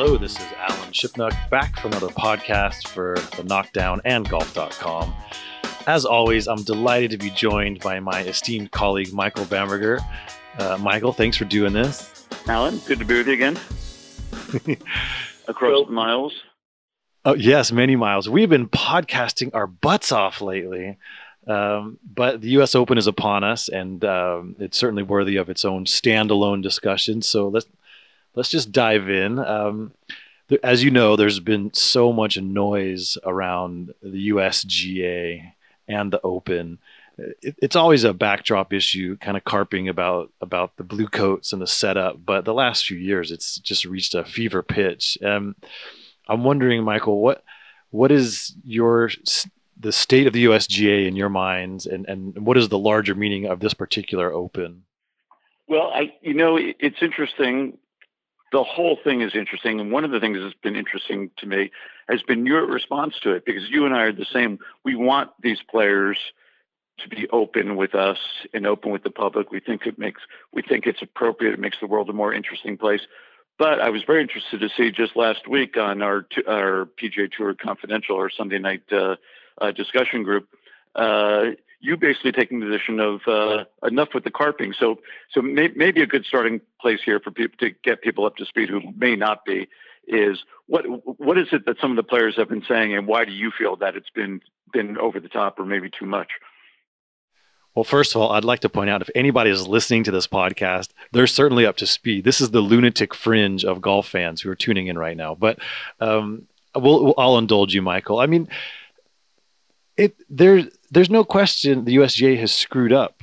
Hello, this is Alan Shipnuck back for another podcast for the Knockdown and Golf.com. As always, I'm delighted to be joined by my esteemed colleague Michael Bamberger. Uh, Michael, thanks for doing this. Alan, good to be with you again. Across the miles. Oh, yes, many miles. We've been podcasting our butts off lately. Um, but the U.S. Open is upon us, and um, it's certainly worthy of its own standalone discussion. So let's let's just dive in. Um, th- as you know, there's been so much noise around the USGA and the Open. It, it's always a backdrop issue, kind of carping about about the blue coats and the setup. But the last few years, it's just reached a fever pitch. Um, I'm wondering, Michael, what what is your the state of the USGA in your minds, and, and what is the larger meaning of this particular Open? Well, I you know it's interesting. The whole thing is interesting, and one of the things that's been interesting to me has been your response to it because you and I are the same. We want these players to be open with us and open with the public. We think it makes we think it's appropriate. It makes the world a more interesting place. But I was very interested to see just last week on our our PGA Tour Confidential or Sunday night uh, uh, discussion group, uh, you basically taking the position of uh, enough with the carping. So, so may, maybe a good starting place here for people to get people up to speed who may not be is what what is it that some of the players have been saying, and why do you feel that it's been been over the top or maybe too much? Well, first of all, I'd like to point out if anybody is listening to this podcast, they're certainly up to speed. This is the lunatic fringe of golf fans who are tuning in right now. But um, we'll, I'll indulge you, Michael. I mean, it there there's no question the USGA has screwed up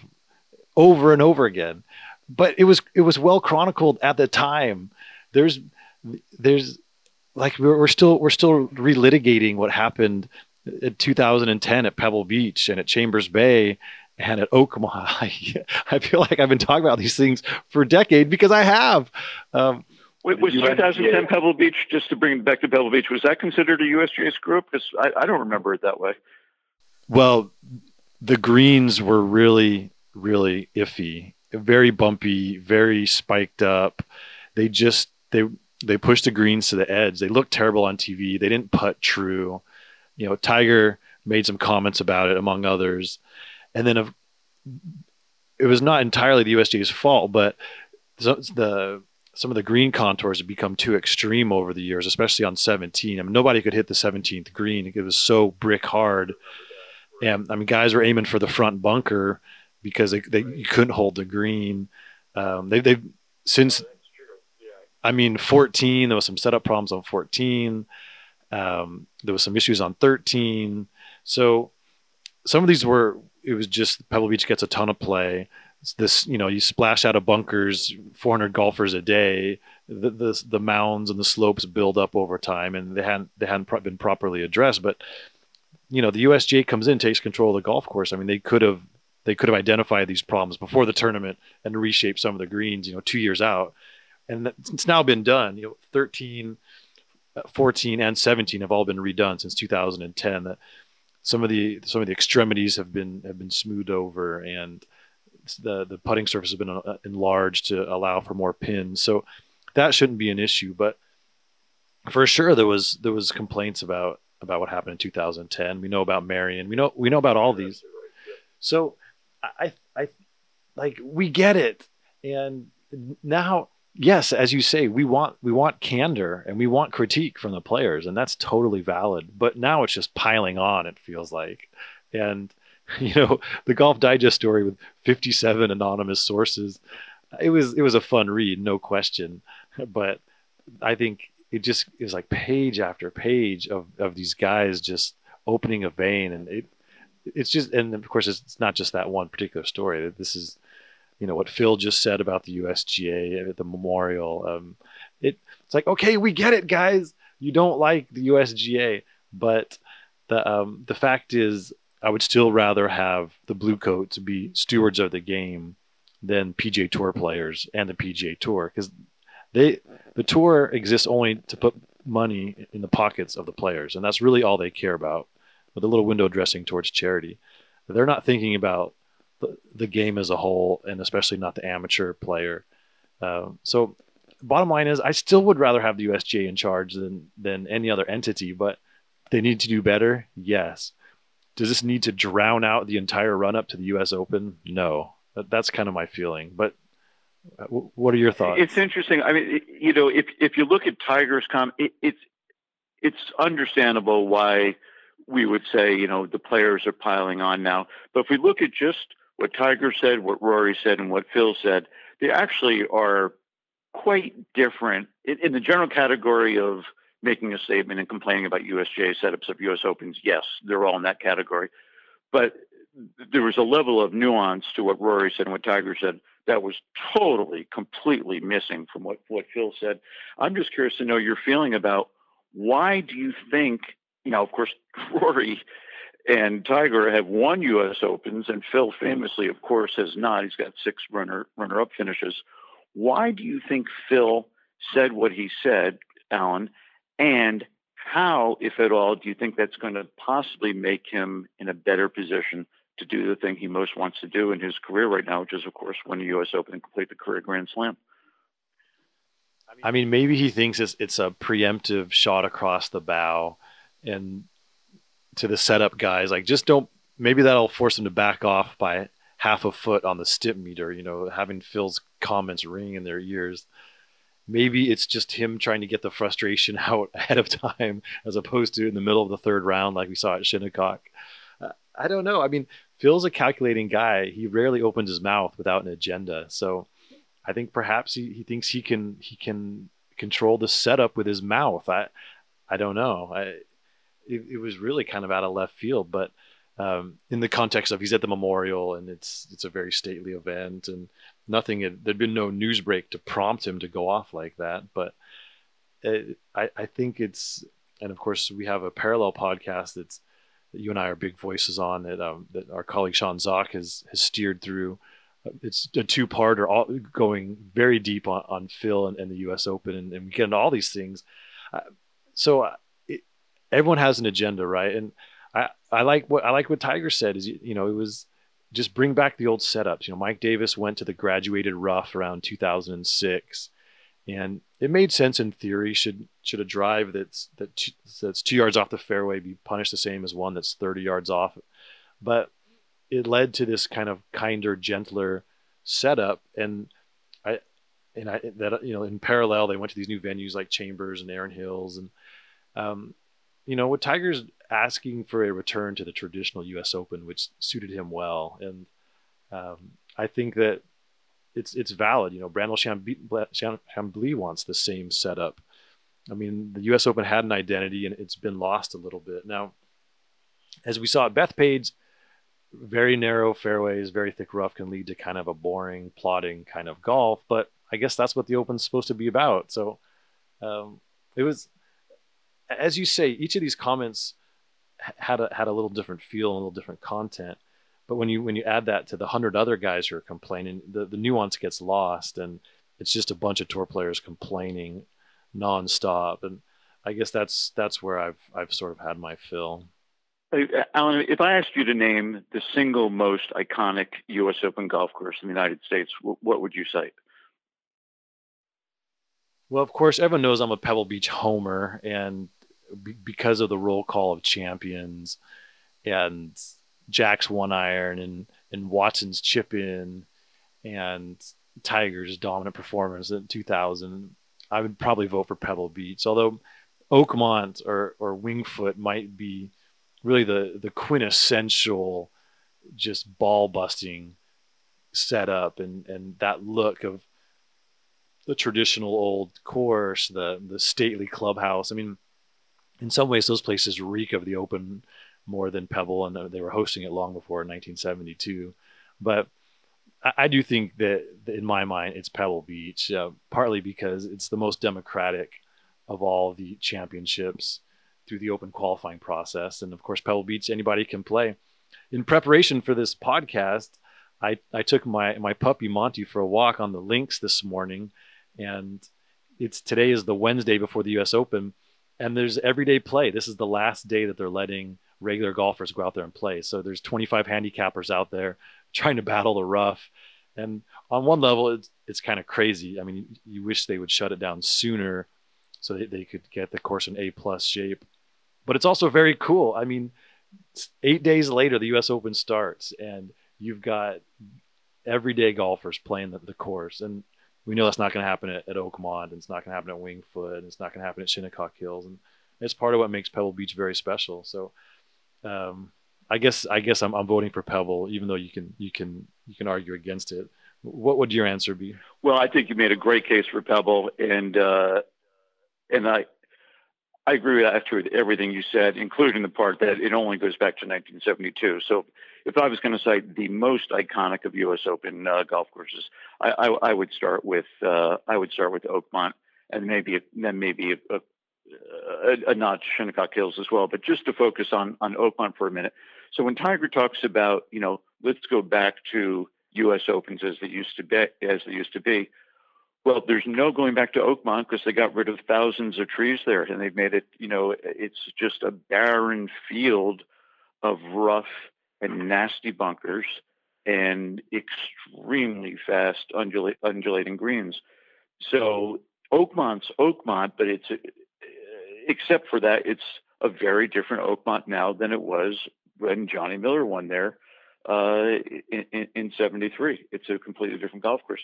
over and over again, but it was it was well chronicled at the time. There's there's like we're, we're still we're still relitigating what happened in 2010 at Pebble Beach and at Chambers Bay and at Oakmont. I, feel like I've been talking about these things for a decade because I have. Um, Wait, was 2010 Pebble Beach, just to bring it back to Pebble Beach, was that considered a USGA screw up? Because I, I don't remember it that way. Well, the greens were really, really iffy, very bumpy, very spiked up. They just they they pushed the greens to the edge. They looked terrible on TV. They didn't putt true. You know, Tiger made some comments about it, among others. And then, it was not entirely the USGA's fault, but the some of the green contours have become too extreme over the years, especially on 17. I mean, nobody could hit the 17th green. It was so brick hard and I mean, guys were aiming for the front bunker because they, they couldn't hold the green. Um, they, they've since, I mean, 14, there was some setup problems on 14. Um, there was some issues on 13. So some of these were, it was just Pebble Beach gets a ton of play. It's this, you know, you splash out of bunkers, 400 golfers a day. The, the, the mounds and the slopes build up over time, and they hadn't they hadn't been properly addressed. But you know, the USGA comes in, takes control of the golf course. I mean, they could have they could have identified these problems before the tournament and reshaped some of the greens, you know, two years out. And it's now been done. You know, 13, uh, 14, and 17 have all been redone since 2010. That some of the some of the extremities have been have been smoothed over, and the the putting surface has been uh, enlarged to allow for more pins. So that shouldn't be an issue. But for sure, there was there was complaints about about what happened in 2010. We know about Merion. We know we know about all these. So I I like we get it. And now yes, as you say, we want we want candor and we want critique from the players and that's totally valid. But now it's just piling on it feels like. And you know, the Golf Digest story with 57 anonymous sources. It was it was a fun read, no question. But I think it just is like page after page of of these guys just opening a vein and it it's just and of course it's not just that one particular story. This is you know what phil just said about the usga at the memorial. Um, it, it's like okay we get it guys. You don't like the usga but the um, the fact is i would still rather have the blue coats be stewards of the game than pga tour players and the pga tour because they the tour exists only to put money in the pockets of the players, and that's really all they care about. With a little window dressing towards charity, they're not thinking about the, the game as a whole, and especially not the amateur player. Uh, so bottom line is, I still would rather have the USGA in charge than than any other entity. But they need to do better. Yes. Does this need to drown out the entire run up to the U.S. Open? No. That, that's kind of my feeling. But what are your thoughts? It's interesting. I mean, you know, if if you look at Tiger's com, it, it's it's understandable why we would say, you know, the players are piling on now. But if we look at just what Tiger said, what Rory said, and what Phil said, they actually are quite different in, in the general category of making a statement and complaining about USGA setups of US Opens. Yes, they're all in that category. But there was a level of nuance to what Rory said and what Tiger said that was totally, completely missing from what, what Phil said. I'm just curious to know your feeling about why do you think, you know, of course, Rory and Tiger have won U.S. Opens, and Phil famously, of course, has not. He's got six runner runner up finishes. Why do you think Phil said what he said, Alan? And how, if at all, do you think that's going to possibly make him in a better position to do the thing he most wants to do in his career right now, which is, of course, win the U.S. Open and complete the career Grand Slam? I mean, maybe he thinks it's, it's a preemptive shot across the bow and to the setup guys, like just don't, maybe that'll force him to back off by half a foot on the stimp meter, you know, having Phil's comments ring in their ears. Maybe it's just him trying to get the frustration out ahead of time as opposed to in the middle of the third round, like we saw at Shinnecock. I don't know. I mean, Phil's a calculating guy. He rarely opens his mouth without an agenda. So I think perhaps he, he thinks he can he can control the setup with his mouth. I I don't know. I it, it was really kind of out of left field, but um, in the context of he's at the memorial and it's it's a very stately event and nothing had, there'd been no news break to prompt him to go off like that. But it, I I think it's and of course we have a parallel podcast that's that you and I are big voices on that um, that our colleague Sean Zak has has steered through. It's a two-parter, all going very deep on, on Phil and, and the U.S. Open, and, and we get into all these things. Uh, so uh, it, everyone has an agenda, right? And I, I like what I like what Tiger said is you know it was just bring back the old setups. You know, Mike Davis went to the graduated rough around 2006, and it made sense in theory. Should should a drive that's that two, that's two yards off the fairway be punished the same as one that's 30 yards off? But it led to this kind of kinder, gentler setup, and I and I that you know in parallel they went to these new venues like Chambers and Erin Hills, and um, you know what Tiger's asking for a return to the traditional U.S. Open, which suited him well, and um, I think that it's it's valid. You know, Brandel Chamblee wants the same setup. I mean, the U.S. Open had an identity, and it's been lost a little bit now. As we saw at Bethpage, very narrow fairways, very thick rough can lead to kind of a boring, plodding kind of golf. But I guess that's what the Open's supposed to be about. So um, it was, as you say, each of these comments had a had a little different feel a little different content. But when you when you add that to the hundred other guys who are complaining, the, the nuance gets lost, and it's just a bunch of tour players complaining nonstop. And I guess that's that's where I've I've sort of had my fill. Uh, Alan, if I asked you to name the single most iconic U.S. Open golf course in the United States, what would you cite? Well, of course, everyone knows I'm a Pebble Beach homer, and because of the roll call of champions and Jack's one iron and and Watson's chip in and Tiger's dominant performance in 2000, I would probably vote for Pebble Beach. Although Oakmont or or Winged Foot might be really the the quintessential just ball busting setup and and that look of the traditional old course, the the stately clubhouse. I mean, in some ways, those places reek of the open more than Pebble, and they were hosting it long before 1972. But I, do think that, that, in my mind, it's Pebble Beach, uh, partly because it's the most democratic of all the championships through the open qualifying process. And of course, Pebble Beach, anybody can play. In preparation for this podcast, I, I took my, my puppy Monty for a walk on the links this morning. And it's today is the Wednesday before the US Open. And there's everyday play. This is the last day that they're letting regular golfers go out there and play. So there's 25 handicappers out there trying to battle the rough. And on one level, it's it's kind of crazy. I mean, you wish they would shut it down sooner, so they, they could get the course in A plus shape. But it's also very cool. I mean, eight days later, the U.S. Open starts, and you've got everyday golfers playing the, the course, and we know that's not going to happen at, at Oakmont, and it's not going to happen at Winged Foot, and it's not going to happen at Shinnecock Hills, and it's part of what makes Pebble Beach very special. So, um, I guess I guess I'm, I'm voting for Pebble, even though you can you can you can argue against it. What would your answer be? Well, I think you made a great case for Pebble, and uh, and I I agree with actually everything you said, including the part that it only goes back to 1972. So, if I was going to cite the most iconic of U.S. Open uh, golf courses, I, I, I, would start with uh, I would start with Oakmont, and maybe then maybe a, a, a, nod to Shinnecock Hills as well. But just to focus on on Oakmont for a minute. So when Tiger talks about you know let's go back to U.S. Opens as they used to be as they used to be, well, there's no going back to Oakmont because they got rid of thousands of trees there, and they've made it. You know, it's just a barren field of rough and nasty bunkers and extremely fast undula- undulating greens. So Oakmont's Oakmont, but it's except for that, it's a very different Oakmont now than it was when Johnny Miller won there uh, in, in, 73. It's a completely different golf course.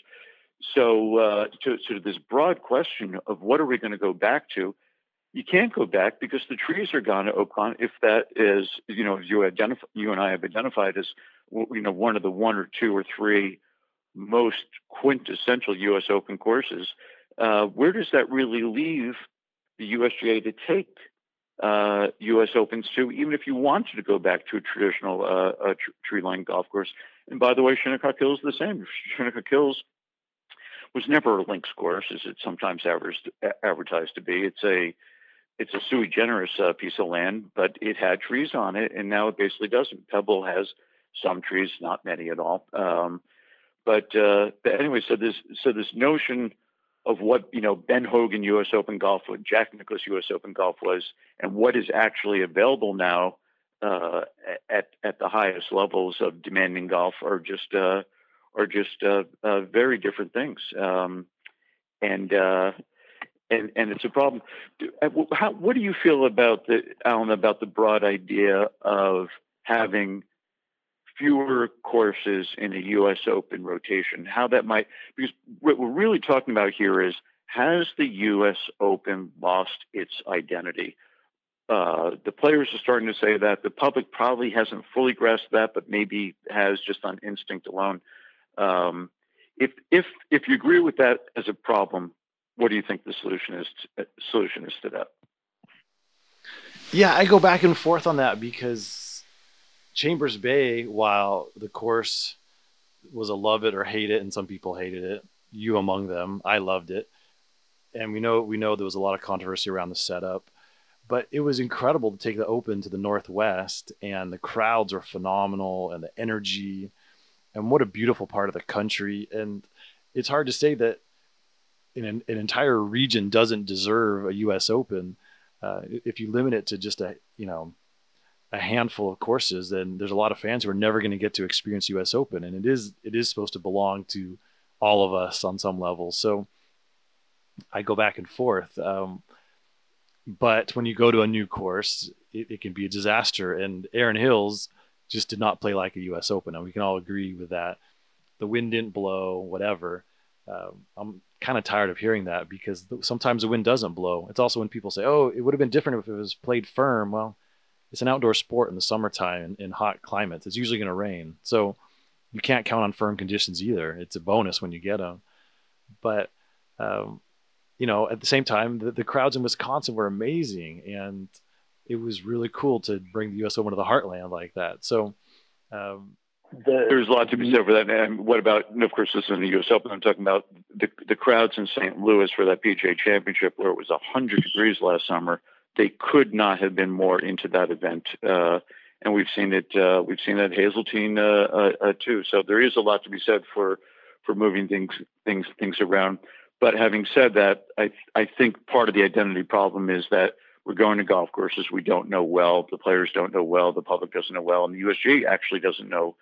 So, uh, to, to this broad question of what are we going to go back to, you can't go back because the trees are gone at Oakmont. If that is, you know, you identify, you and I have identified as, you know, one of the one or two or three most quintessential U.S. Open courses, uh, where does that really leave the USGA to take uh, U.S. Opens to, even if you wanted to go back to a traditional uh, tr- tree line golf course? And by the way, Shinnecock Hills is the same. Shinnecock Hills was never a links course, as it's sometimes advertised to be. It's a it's a sui generis uh, piece of land, but it had trees on it, and now it basically doesn't. Pebble has some trees, not many at all. Um, but, uh, but anyway, so this so this notion of what you know Ben Hogan U.S. Open golf, what Jack Nicklaus U.S. Open golf was, and what is actually available now uh, at at the highest levels of demanding golf are just uh, are just uh, uh, very different things. Um, and uh, and and it's a problem. Uh, how, what do you feel about the Alan about the broad idea of having fewer courses in a U.S. Open rotation? How that might because what we're really talking about here is has the U.S. Open lost its identity? Uh, the players are starting to say that the public probably hasn't fully grasped that, but maybe has just on instinct alone. Um, if if if you agree with that as a problem, what do you think the solution is? To, uh, solution is to that? Yeah, I go back and forth on that because Chambers Bay, while the course was a love it or hate it, and some people hated it, you among them, I loved it, and we know we know there was a lot of controversy around the setup, but it was incredible to take the Open to the Northwest, and the crowds are phenomenal, and the energy and what a beautiful part of the country. And it's hard to say that an, an entire region doesn't deserve a U.S. Open. Uh, if you limit it to just a you know a handful of courses, then there's a lot of fans who are never going to get to experience U.S. Open, and it is it is supposed to belong to all of us on some level. So I go back and forth. Um, but when you go to a new course, it, it, can be a disaster. And Erin Hills just did not play like a U.S. Open, and we can all agree with that. The wind didn't blow, whatever. Um, I'm kind of tired of hearing that because sometimes the wind doesn't blow. It's also when people say, "Oh, it would have been different if it was played firm." Well, it's an outdoor sport in the summertime in, in hot climates. It's usually going to rain, so you can't count on firm conditions either. It's a bonus when you get them. But um, you know, at the same time, the, the crowds in Wisconsin were amazing, and it was really cool to bring the U.S. Open to the heartland like that. So um, the, there's a lot to be said for that. And what about? And of course, this is in the U.S. Open. I'm talking about the the crowds in St. Louis for that PGA Championship, where it was 100 degrees last summer. They could not have been more into that event. Uh, and we've seen it. Uh, we've seen it at Hazeltine uh, uh, uh, too. So there is a lot to be said for for moving things things things around. But having said that, I I think part of the identity problem is that we're going to golf courses we don't know well. The players don't know well. The public doesn't know well, and the USG actually doesn't know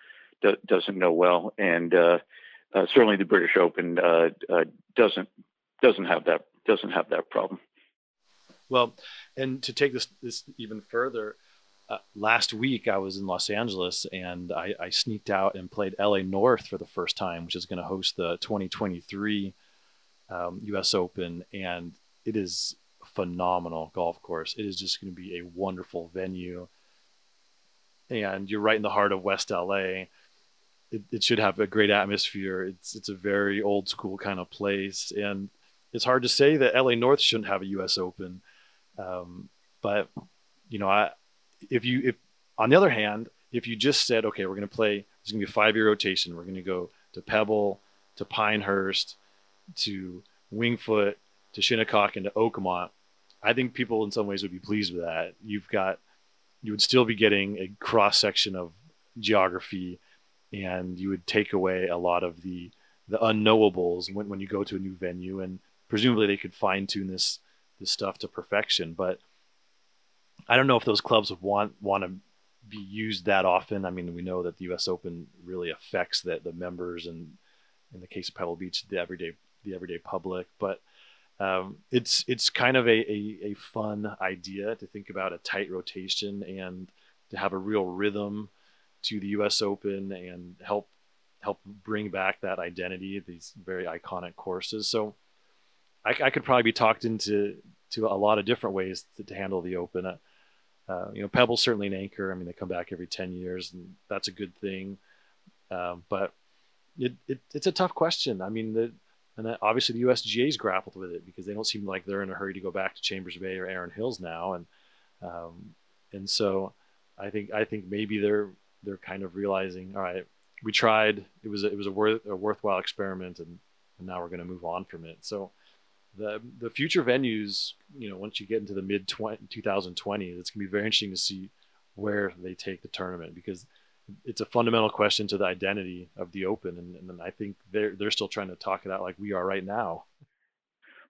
doesn't know well. And uh, certainly the British Open doesn't doesn't have that doesn't have that problem. Well, and to take this this even further, uh, last week I was in Los Angeles and I, I, sneaked out and played LA North for the first time, which is going to host the 2023 um, U.S. Open, and it is phenomenal golf course. It is just going to be a wonderful venue, and you're right in the heart of West LA. It, it should have a great atmosphere. It's it's a very old school kind of place, and it's hard to say that LA North shouldn't have a U.S. Open, um, but you know I if you if on the other hand, if you just said, okay, we're going to play, there's going to be a five year rotation. We're going to go to Pebble, to Pinehurst, to Winged Foot, to Shinnecock, and to Oakmont. I think people in some ways would be pleased with that. You've got, you would still be getting a cross section of geography, and you would take away a lot of the the unknowables when, when you go to a new venue, and presumably they could fine tune this this stuff to perfection. But I don't know if those clubs want want to be used that often. I mean, we know that the U.S. Open really affects the the members, and in the case of Pebble Beach, the everyday the everyday public. But um, it's it's kind of a, a, a fun idea to think about a tight rotation and to have a real rhythm to the U.S. Open and help help bring back that identity, these very iconic courses. So I, I could probably be talked into to a lot of different ways to, to handle the Open. Uh, uh, you know, Pebble's certainly an anchor. I mean, they come back every 10 years, and that's a good thing. Um, but it, it, it's a tough question. I mean, the, and obviously the USGA's grappled with it because they don't seem like they're in a hurry to go back to Chambers Bay or Erin Hills now, and um, and so I think I think maybe they're they're kind of realizing, all right, we tried. It was a, it was a, worth, a worthwhile experiment, and, and now we're going to move on from it. So the the future venues, you know, once you get into the mid 2020, it's going to be very interesting to see where they take the tournament because it's a fundamental question to the identity of the Open, and, and I think they're they're still trying to talk it out like we are right now.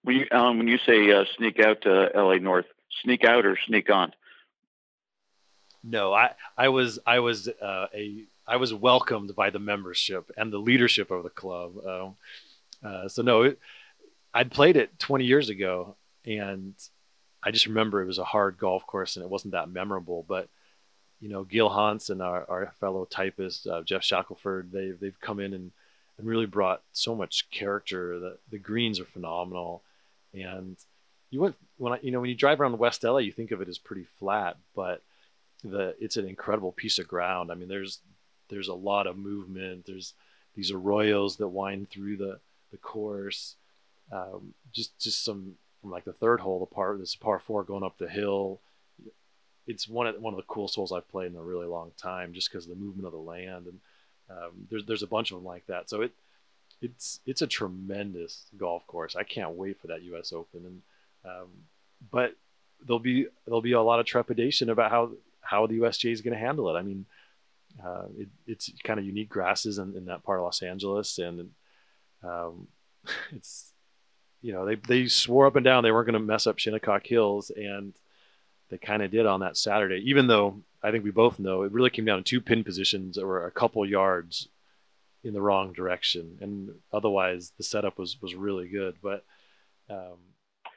When you um, when you say uh, sneak out to LA North, sneak out or sneak on? No, I I was I was uh, a I was welcomed by the membership and the leadership of the club. Uh, uh so no, it, I'd played it 20 years ago, and I just remember it was a hard golf course and it wasn't that memorable. But you know, Gil Hanse and our, our fellow typist uh, Geoff Shackelford, they they've come in and, and really brought so much character. The the greens are phenomenal, and you went when I you know when you drive around West LA, you think of it as pretty flat, but the it's an incredible piece of ground. I mean, there's there's a lot of movement. There's these arroyos that wind through the the course um, just just some from like the third hole, the par this par four going up the hill. It's one of one of the coolest holes I've played in a really long time, just because of the movement of the land and um, there's there's a bunch of them like that. So it it's it's a tremendous golf course. I can't wait for that U.S. Open, and um, but there'll be there'll be a lot of trepidation about how how the USGA is going to handle it. I mean, uh, it, it's kind of unique grasses in, in that part of Los Angeles, and um, it's you know, they they swore up and down they weren't going to mess up Shinnecock Hills, and they kind of did on that Saturday. Even though I think we both know it really came down to two pin positions that were a couple yards in the wrong direction, and otherwise the setup was was really good. But um,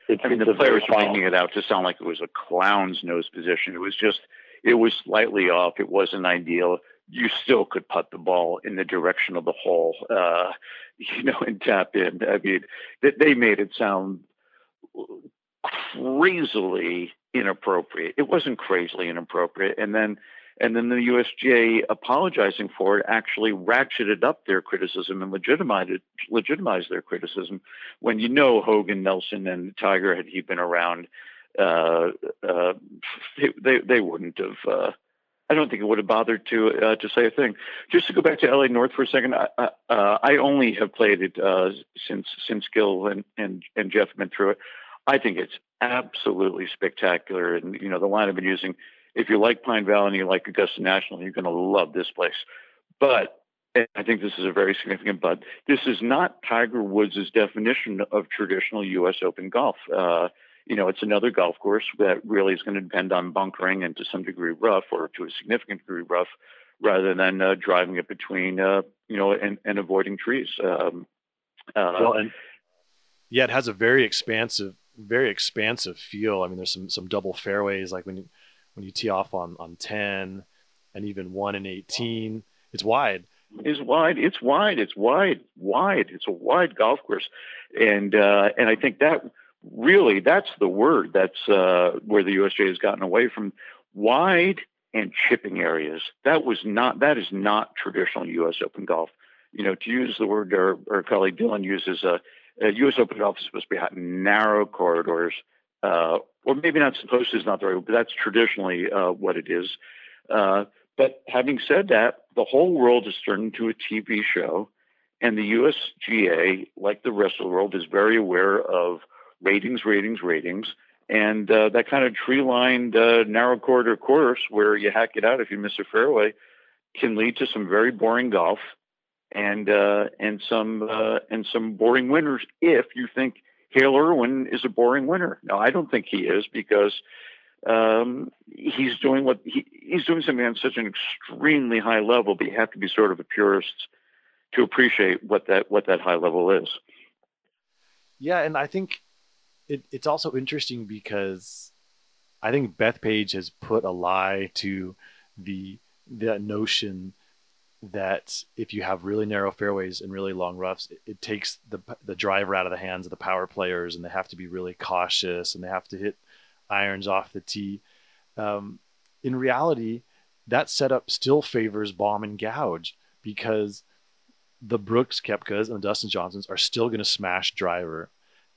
I mean, the players were making it out to sound like it was a clown's nose position. It was just it was slightly off. It wasn't ideal you still could put the ball in the direction of the hole, uh, you know, and tap in. I mean, that they made it sound crazily inappropriate. It wasn't crazily inappropriate, and then and then the USGA apologizing for it actually ratcheted up their criticism and legitimized legitimized their criticism. When you know Hogan, Nelson, and Tiger had he been around, uh, uh, they they wouldn't have uh, I don't think it would have bothered to uh, to say a thing. Just to go back to LA North for a second, I, uh, I only have played it uh, since since Gil and, and and have been through it. I think it's absolutely spectacular, and you know the line I've been using. If you like Pine Valley and you like Augusta National, you're going to love this place. But I think this is a very significant but. This is not Tiger Woods' definition of traditional U.S. Open golf. Uh, you know, it's another golf course that really is going to depend on bunkering and to some degree rough or to a significant degree rough rather than uh, driving it between uh, you know and, and avoiding trees. Um, uh, well, and yeah, it has a very expansive, very expansive feel. I mean, there's some some double fairways like when you when you tee off on on ten and even one and eighteen. It's wide. Is wide. It's wide. It's wide. Wide. It's a wide golf course, and uh, and I think that really that's the word. That's uh, where the USGA has gotten away from wide and chipping areas. That was not. That is not traditional U.S. Open golf. You know, to use the word our, our colleague Dylan uses, a, a U.S. Open golf is supposed to be narrow corridors, uh, or maybe not supposed to is not the right, word, but that's traditionally uh, what it is. Uh, but having said that, the whole world has turned into a TV show, and the USGA, like the rest of the world, is very aware of ratings, ratings, ratings. And uh, that kind of tree lined uh, narrow corridor course where you hack it out if you miss a fairway can lead to some very boring golf and uh, and some uh, and some boring winners if you think Hale Irwin is a boring winner. No, I don't think he is because um, he's doing what he, he's doing something on such an extremely high level. But you have to be sort of a purist to appreciate what that what that high level is. Yeah, and I think it, it's also interesting because I think Bethpage has put a lie to the the notion that if you have really narrow fairways and really long roughs, it, it, takes the the driver out of the hands of the power players, and they have to be really cautious and they have to hit irons off the tee. Um, in reality, that setup still favors bomb and gouge because the Brooks Koepkas and the Dustin Johnsons are still going to smash driver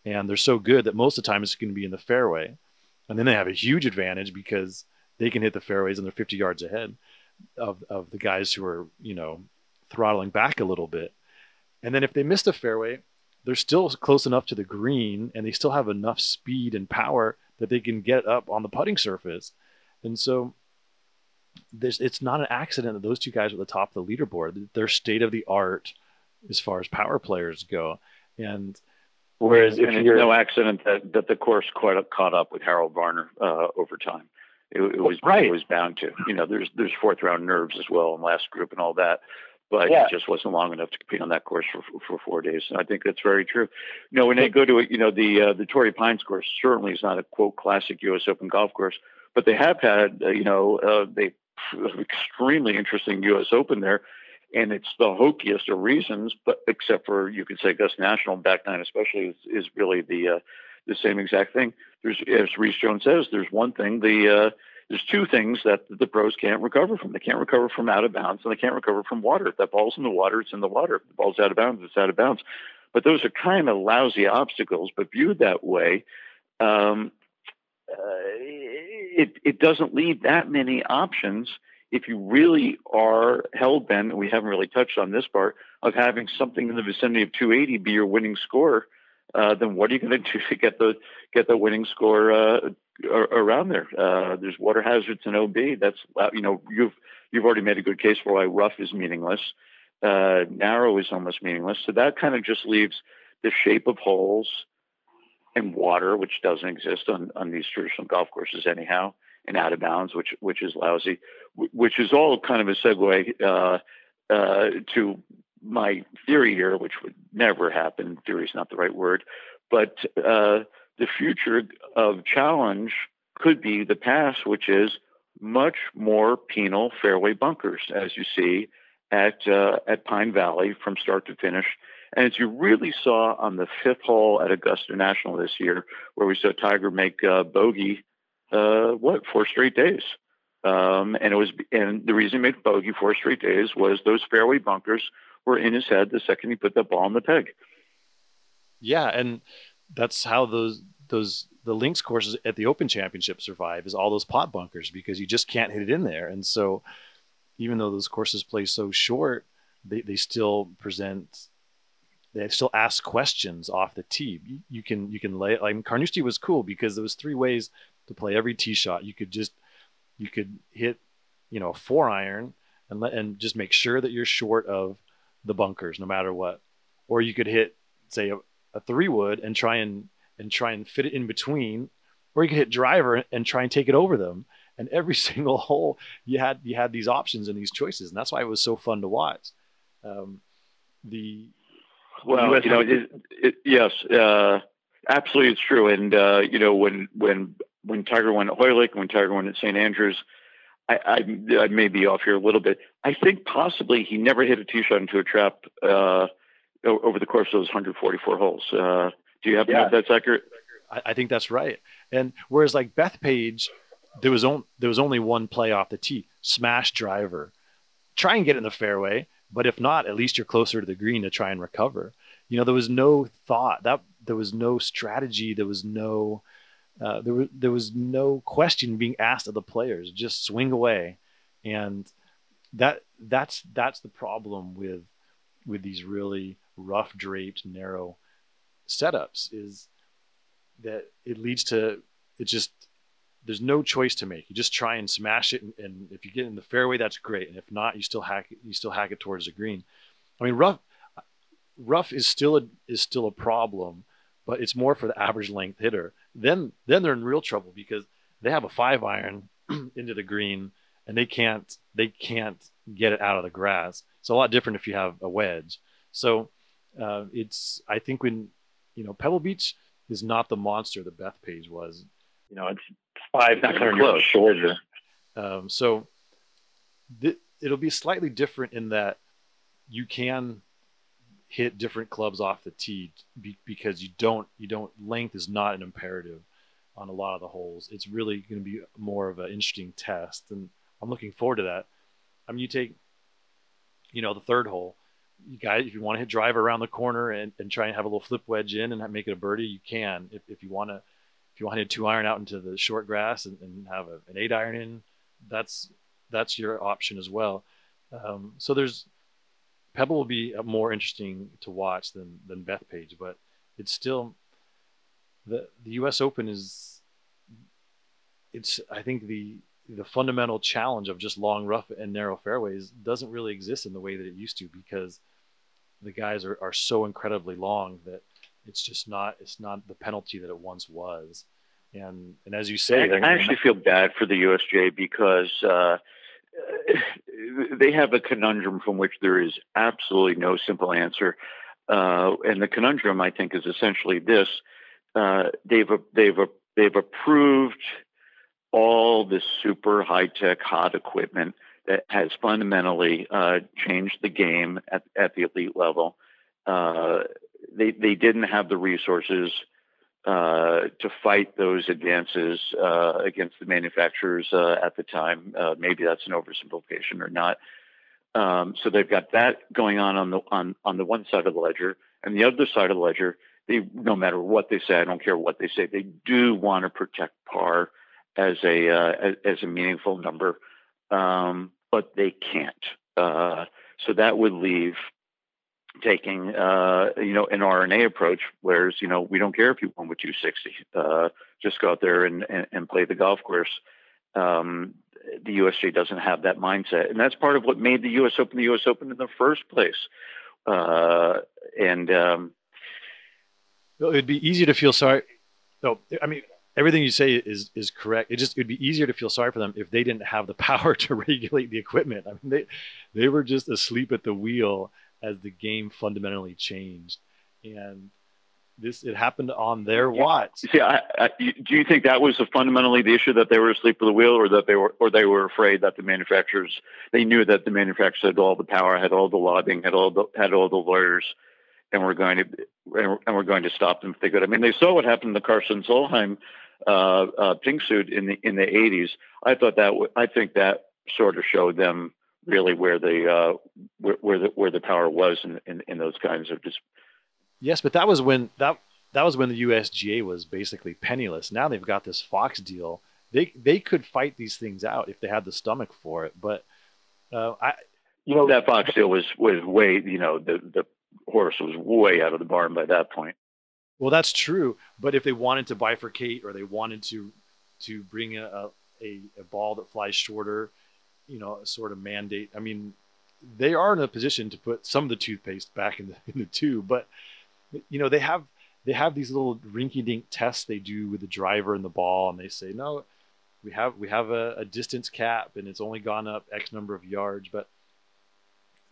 and they're so good that most of the time it's going to be in the fairway. And then they have a huge advantage because they can hit the fairways and they're 50 yards ahead of, of the guys who are, you know, throttling back a little bit. And then if they miss the fairway, they're still close enough to the green and they still have enough speed and power that they can get up on the putting surface. And so it's not an accident that those two guys are at the top of the leaderboard. They're state of the art as far as power players go. And Whereas if you're no accident that, that the course quite caught up with Harold Varner uh, over time. It, it was right. It was bound to. You know, there's there's fourth round nerves as well in last group and all that, but yeah. it just wasn't long enough to compete on that course for for four days. And I think that's very true. You know, when they go to it, you know, the uh, the Torrey Pines course certainly is not a quote classic U.S. Open golf course, but they have had uh, you know uh, they extremely interesting U.S. Open there and it's the hokiest of reasons, but except for you could say Gus National back nine especially is, is really the uh, the same exact thing. There's as Rees Jones says, there's one thing the uh, there's two things that the pros can't recover from. They can't recover from out of bounds, and they can't recover from water. If that ball's in the water, it's in the water. If the ball's out of bounds, it's out of bounds. But those are kind of lousy obstacles. But viewed that way, um, uh, it it doesn't leave that many options if you really are hell bent, we haven't really touched on this part, of having something in the vicinity of 280 be your winning score, uh, then what are you going to do to get the get the winning score uh, around there? Uh, there's water hazards in OB. That's you know you've you've already made a good case for why rough is meaningless, uh, narrow is almost meaningless. So that kind of just leaves the shape of holes and water, which doesn't exist on on these traditional golf courses anyhow and out of bounds, which which is lousy, which is all kind of a segue uh, uh, to my theory here, which would never happen. Theory is not the right word, but uh, the future of challenge could be the past, which is much more penal fairway bunkers, as you see at uh, at Pine Valley from start to finish. And as you really saw on the fifth hole at Augusta National this year, where we saw Tiger make uh, bogey uh, what four straight days. Um, and it was, and the reason he made bogey four straight days was those fairway bunkers were in his head the second he put that ball on the peg. Yeah, and that's how those those the links courses at the Open Championship survive is all those pot bunkers because you just can't hit it in there. And so, even though those courses play so short, they they still present they still ask questions off the tee. You, you can you can lay like Carnoustie was cool because there was three ways to play every tee shot. You could just you could hit you know a four iron and let and just make sure that you're short of the bunkers no matter what. Or you could hit say a, a three wood and try and and try and fit it in between, or you could hit driver and try and take it over them. and every single hole you had you had these options and these choices, and that's why it was so fun to watch. Um, the well, you know, it, it, yes, uh, absolutely, it's true. And uh, you know, when when when Tiger won at Hoylake, when Tiger won at St Andrews, I, I, I may be off here a little bit. I think possibly he never hit a tee shot into a trap uh, over the course of those 144 holes. Uh, do you happen yeah. to know if that's accurate? I, I, think that's right. And whereas like Bethpage, there was on, there was only one play off the tee, smash driver. Try and get in the fairway, but if not, at least you're closer to the green to try and recover. You know, there was no thought that there was no strategy, there was no uh, there was there was no question being asked of the players. Just swing away, and that that's that's the problem with with these really rough draped narrow setups is that it leads to it just there's no choice to make. You just try and smash it, and, and, if you get in the fairway, that's great. And if not, you still hack it. You still hack it towards the green. I mean, rough rough is still a is still a problem, but it's more for the average length hitter. Then then they're in real trouble because they have a five iron into the green, and they can't they can't get it out of the grass. It's a lot different if you have a wedge. So uh, it's I think when you know Pebble Beach is not the monster that Bethpage was. You know, it's five hundred yards shorter. Um, so th- it'll be slightly different in that you can hit different clubs off the tee be- because you don't you don't length is not an imperative on a lot of the holes. It's really going to be more of an interesting test, and I'm looking forward to that. I mean, you take you know the third hole you guys, if you want to hit drive around the corner and, and try and have a little flip wedge in and make it a birdie, you can. If, if you want to, if you want to hit two iron out into the short grass and, and have a, an eight iron in, that's that's your option as well. Um, so there's Pebble will be more interesting to watch than than Bethpage, but it's still the the U.S. Open is it's I think the the fundamental challenge of just long rough and narrow fairways doesn't really exist in the way that it used to because the guys are, are so incredibly long that it's just not it's not the penalty that it once was and and as you say i, I actually feel bad for the usga because uh, they have a conundrum from which there is absolutely no simple answer. Uh, and the conundrum i think is essentially this. Uh, they've they've they've approved all this super high tech hot equipment that has fundamentally uh, changed the game at, at the elite level. Uh, they they didn't have the resources uh, to fight those advances uh, against the manufacturers uh, at the time. Uh, maybe that's an oversimplification or not. Um, so they've got that going on on the on on the one side of the ledger, and the other side of the ledger, they no matter what they say, I don't care what they say, they do want to protect par as a uh, as a meaningful number, um, but they can't. So that would leave taking uh, you know an R&A approach, whereas you know we don't care if you won with 260, uh, just go out there and, and, and play the golf course. Um, the USGA doesn't have that mindset, and that's part of what made the U.S. Open the U.S. Open in the first place. Uh, and um, it'd be easy to feel sorry. No, I mean everything you say is is correct. It just it'd be easier to feel sorry for them if they didn't have the power to regulate the equipment. I mean, they they were just asleep at the wheel as the game fundamentally changed, and this it happened on their watch. See, I, I, do you think that was fundamentally the issue that they were asleep at the wheel, or that they were, or they were afraid that the manufacturers they knew that the manufacturers had all the power, had all the lobbying, had all the had all the lawyers, and were going to and we're going to stop them if they could. I mean, they saw what happened to Karsten Solheim uh, uh, Ping suit in the in the 80s. I thought that w- I think that sort of showed them really where the uh, where, where, the where the power was in, in, in those kinds of just. Yes, but that was when that that was when the USGA was basically penniless. Now they've got this Fox deal. They they could fight these things out if they had the stomach for it. But uh, I, you know, that Fox deal was was way you know the the horse was way out of the barn by that point. Well, that's true. But if they wanted to bifurcate or they wanted to to bring a, a, a ball that flies shorter, you know, a sort of mandate. I mean, they are in a position to put some of the toothpaste back in the in the tube, but you know, they have they have these little rinky-dink tests they do with the driver and the ball, and they say no, we have we have a, a distance cap and it's only gone up X number of yards, but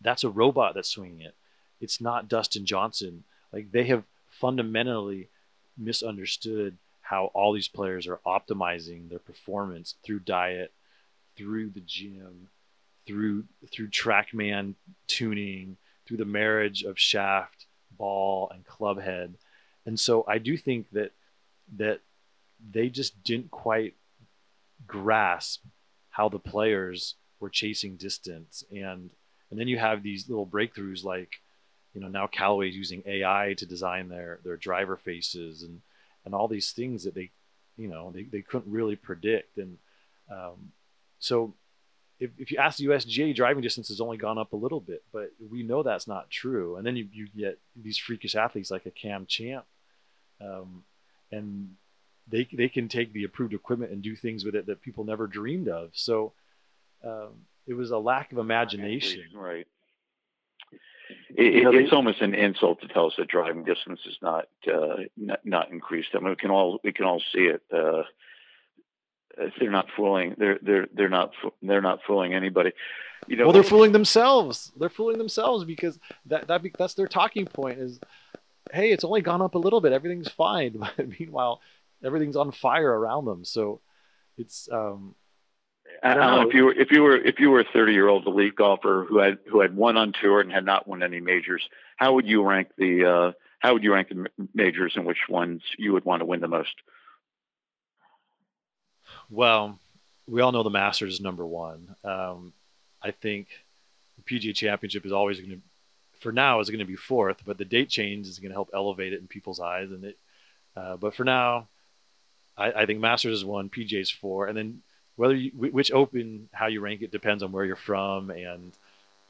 that's a robot that's swinging it. It's not Dustin Johnson. Like they have fundamentally misunderstood how all these players are optimizing their performance through diet, through the gym, through through TrackMan tuning, through the marriage of shaft, ball, and clubhead. And so I do think that that they just didn't quite grasp how the players were chasing distance and and then you have these little breakthroughs like you know now Callaway's using AI to design their their driver faces and and all these things that they you know they, they couldn't really predict and um, so if, if you ask the USGA driving distance has only gone up a little bit but we know that's not true and then you, you get these freakish athletes like a Cam Champ um, and they they can take the approved equipment and do things with it that people never dreamed of. So um, it was a lack of imagination. Right. It, it, it's almost an insult to tell us that driving distance is not uh, not, not, increased. I mean, we can all we can all see it. Uh, they're not fooling. They're they're they're not they're not fooling anybody. You know, well, they're fooling themselves. They're fooling themselves because that that that's their talking point is, hey, it's only gone up a little bit. Everything's fine. But meanwhile, everything's on fire around them. So it's um, I don't know if you were if you were if you were a 30 year old elite golfer who had who had won on tour and had not won any majors, how would you rank the uh, how would you rank the majors and which ones you would want to win the most? Well, we all know the Masters is number one. Um, I think the PGA Championship is always going to, for now, is going to be fourth, but the date change is going to help elevate it in people's eyes. And it, uh, but for now, I, I think Masters is one, PGA is four, and then whether you, which Open, how you rank it depends on where you're from and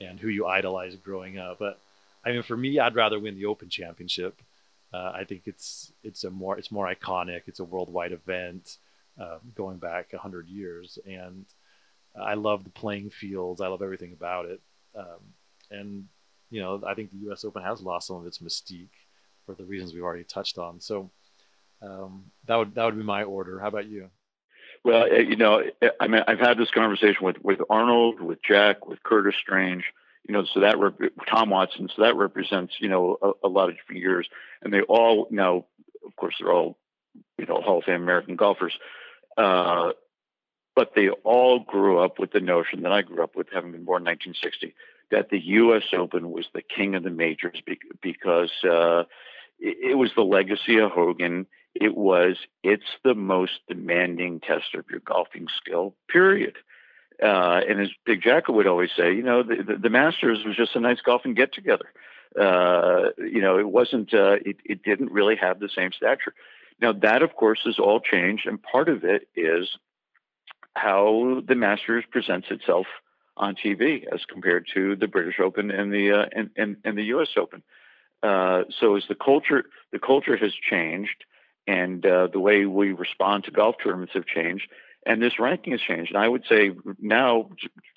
and who you idolize growing up. But I mean, for me, I'd rather win the Open Championship. Uh, I think it's it's a more it's more iconic. It's a worldwide event uh, going back hundred years, and I love the playing fields. I love everything about it. Um, and you know, I think the U.S. Open has lost some of its mystique for the reasons we've already touched on. So um, that would that would be my order. How about you? Well, uh, you know, uh, I mean, I've had this conversation with with Arnold, with Jack, with Curtis Strange. You know, so that rep- Tom Watson. So that represents you know a, a lot of different years, and they all now, of course, they're all you know Hall of Fame American golfers. Uh, but they all grew up with the notion that I grew up with, having been born in 1960, that the U.S. Open was the king of the majors because uh, it, was the legacy of Hogan. It was it's the most demanding test of your golfing skill period. Uh, and as big jack would always say you know the, the, the, masters was just a nice golfing get together. Uh, you know it wasn't uh, it, it didn't really have the same stature now that of course has all changed and part of it is how the masters presents itself on tv as compared to the british open and the uh, and, and, and the us open. Uh, so as the culture the culture has changed and uh, the way we respond to golf tournaments have changed and this ranking has changed. And i would say now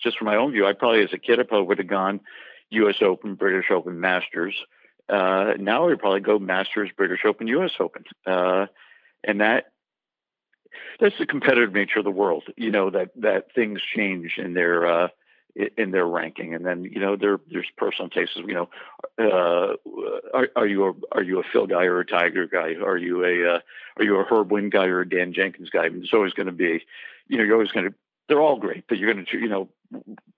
just from my own view i probably as a kid i probably would have gone us open british open masters uh, now would probably go masters british open us open uh, and that that's the competitive nature of the world you know that that things change in their uh, in their ranking. And then you know there there's personal tastes. You know, uh, are, are you a are you a Phil guy or a Tiger guy? Are you a uh, are you a Herb Wind guy or a Dan Jenkins guy? I mean, there's always going to be, you know, you're always going to. They're all great, but you're going to you know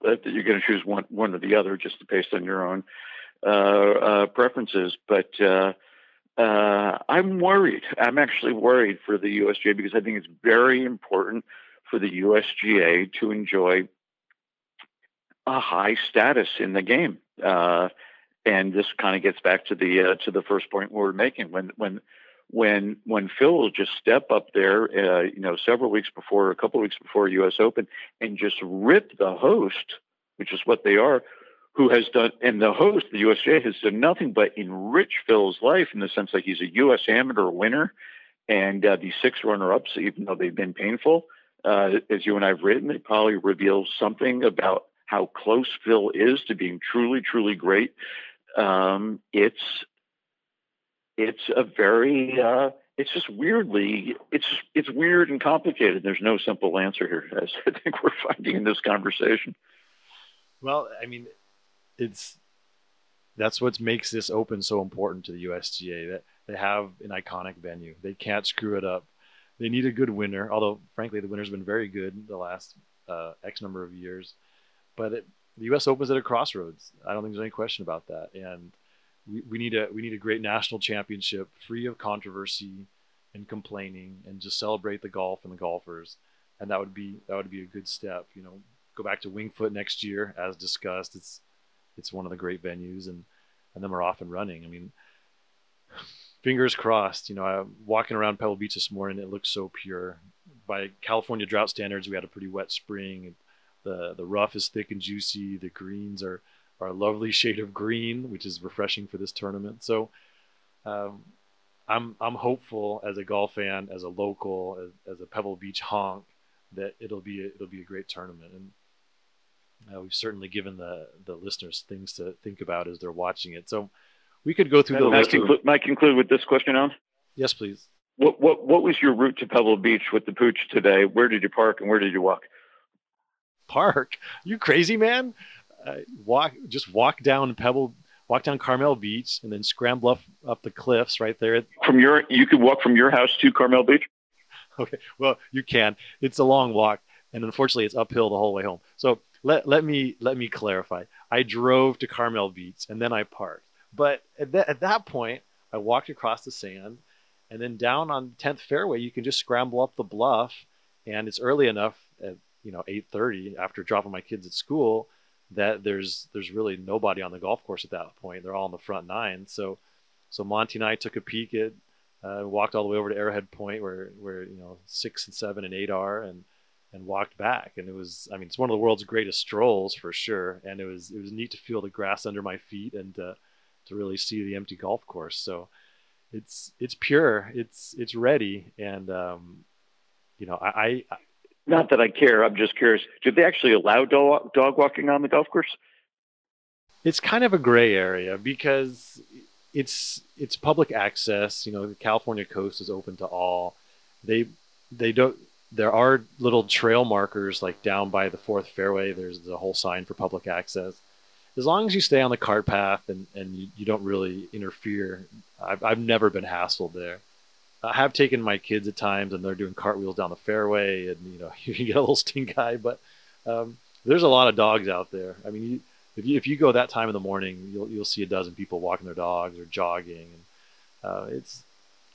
you're going to choose one one or the other just based on your own uh, uh, preferences. But uh, uh, I'm worried. I'm actually worried for the USGA because I think it's very important for the USGA to enjoy a high status in the game. Uh, and this kind of gets back to the uh, to the first point we are making when when when when Phil will just step up there, uh, you know, several weeks before, a couple of weeks before U.S. Open, and just rip the host, which is what they are, who has done, and the host, the USGA, has done nothing but enrich Phil's life in the sense that he's a U.S. amateur winner, and uh, these six runner-ups, even though they've been painful, uh, as you and I've written, it probably reveals something about how close Phil is to being truly, truly great. Um, it's it's a very uh, it's just weirdly it's it's weird and complicated. There's no simple answer here, as I think we're finding in this conversation. Well, I mean, it's that's what makes this open so important to the USGA. That they have an iconic venue. They can't screw it up. They need a good winner. Although, frankly, the winner's been very good the last uh, X number of years. But it, the U.S. Open's at a crossroads. I don't think there's any question about that. And we, we need a we need a great national championship, free of controversy and complaining, and just celebrate the golf and the golfers. And that would be that would be a good step. You know, go back to Winged Foot next year, as discussed. It's it's one of the great venues, and and then we're off and running. I mean, fingers crossed. You know, I'm walking around Pebble Beach this morning. It looks so pure. By California drought standards, we had a pretty wet spring. The the rough is thick and juicy. The greens are are a lovely shade of green, which is refreshing for this tournament. So, um, I'm I'm hopeful as a golf fan, as a local, as, as a Pebble Beach honk, that it'll be a, it'll be a great tournament. And uh, we've certainly given the the listeners things to think about as they're watching it. So we could go through the list. Conclude, might conclude with this question, Alan. Yes, please. What what what was your route to Pebble Beach with the pooch today? Where did you park and where did you walk? Park? You crazy man? Uh, walk just walk down Pebble, walk down Carmel Beach, and then scramble up up the cliffs right there. From your you could walk from your house to Carmel Beach. Okay, well you can. It's a long walk, and unfortunately it's uphill the whole way home. So let let me let me clarify. I drove to Carmel Beach and then I parked. But at, th- at that point, I walked across the sand, and then down on 10th fairway, you can just scramble up the bluff, and it's early enough at you know 8:30 after dropping my kids at school that there's there's really nobody on the golf course at that point. They're all on the front nine. So so Monty and I took a peek at uh, walked all the way over to Arrowhead Point where where you know six and seven and eight are and and walked back and it was I mean it's one of the world's greatest strolls for sure and it was it was neat to feel the grass under my feet and uh, to really see the empty golf course. So it's it's pure, it's it's ready, and um, you know I, I not that I care. I'm just curious. do they actually allow dog, dog walking on the golf course? It's kind of a gray area because it's it's public access. You know, the California coast is open to all. They they don't. There are little trail markers like down by the fourth fairway. There's the whole sign for public access as long as you stay on the cart path and, and you, you don't really interfere, I've, I've never been hassled there. I have taken my kids at times and they're doing cartwheels down the fairway and, you know, you can get a little stink eye, but um, there's a lot of dogs out there. I mean, you, if you, if you go that time in the morning, you'll, you'll see a dozen people walking their dogs or jogging. And uh, it's,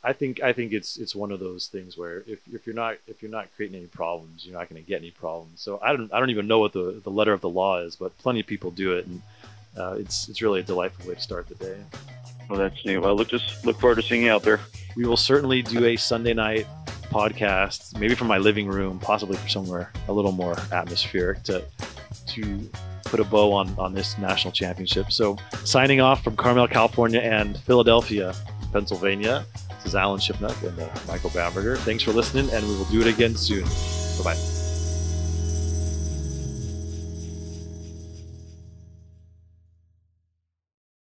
I think I think it's it's one of those things where if, if you're not if you're not creating any problems, you're not going to get any problems. So I don't I don't even know what the, the letter of the law is, but plenty of people do it, and uh, it's it's really a delightful way to start the day. Well, that's neat. Well, look just look forward to seeing you out there. We will certainly do a Sunday night podcast, maybe from my living room, possibly for somewhere a little more atmospheric to to put a bow on on this national championship. So signing off from Carmel, California, and Philadelphia, Pennsylvania. This is Alan Shipnuck and uh, Michael Bamberger. Thanks for listening, and we will do it again soon. Bye bye.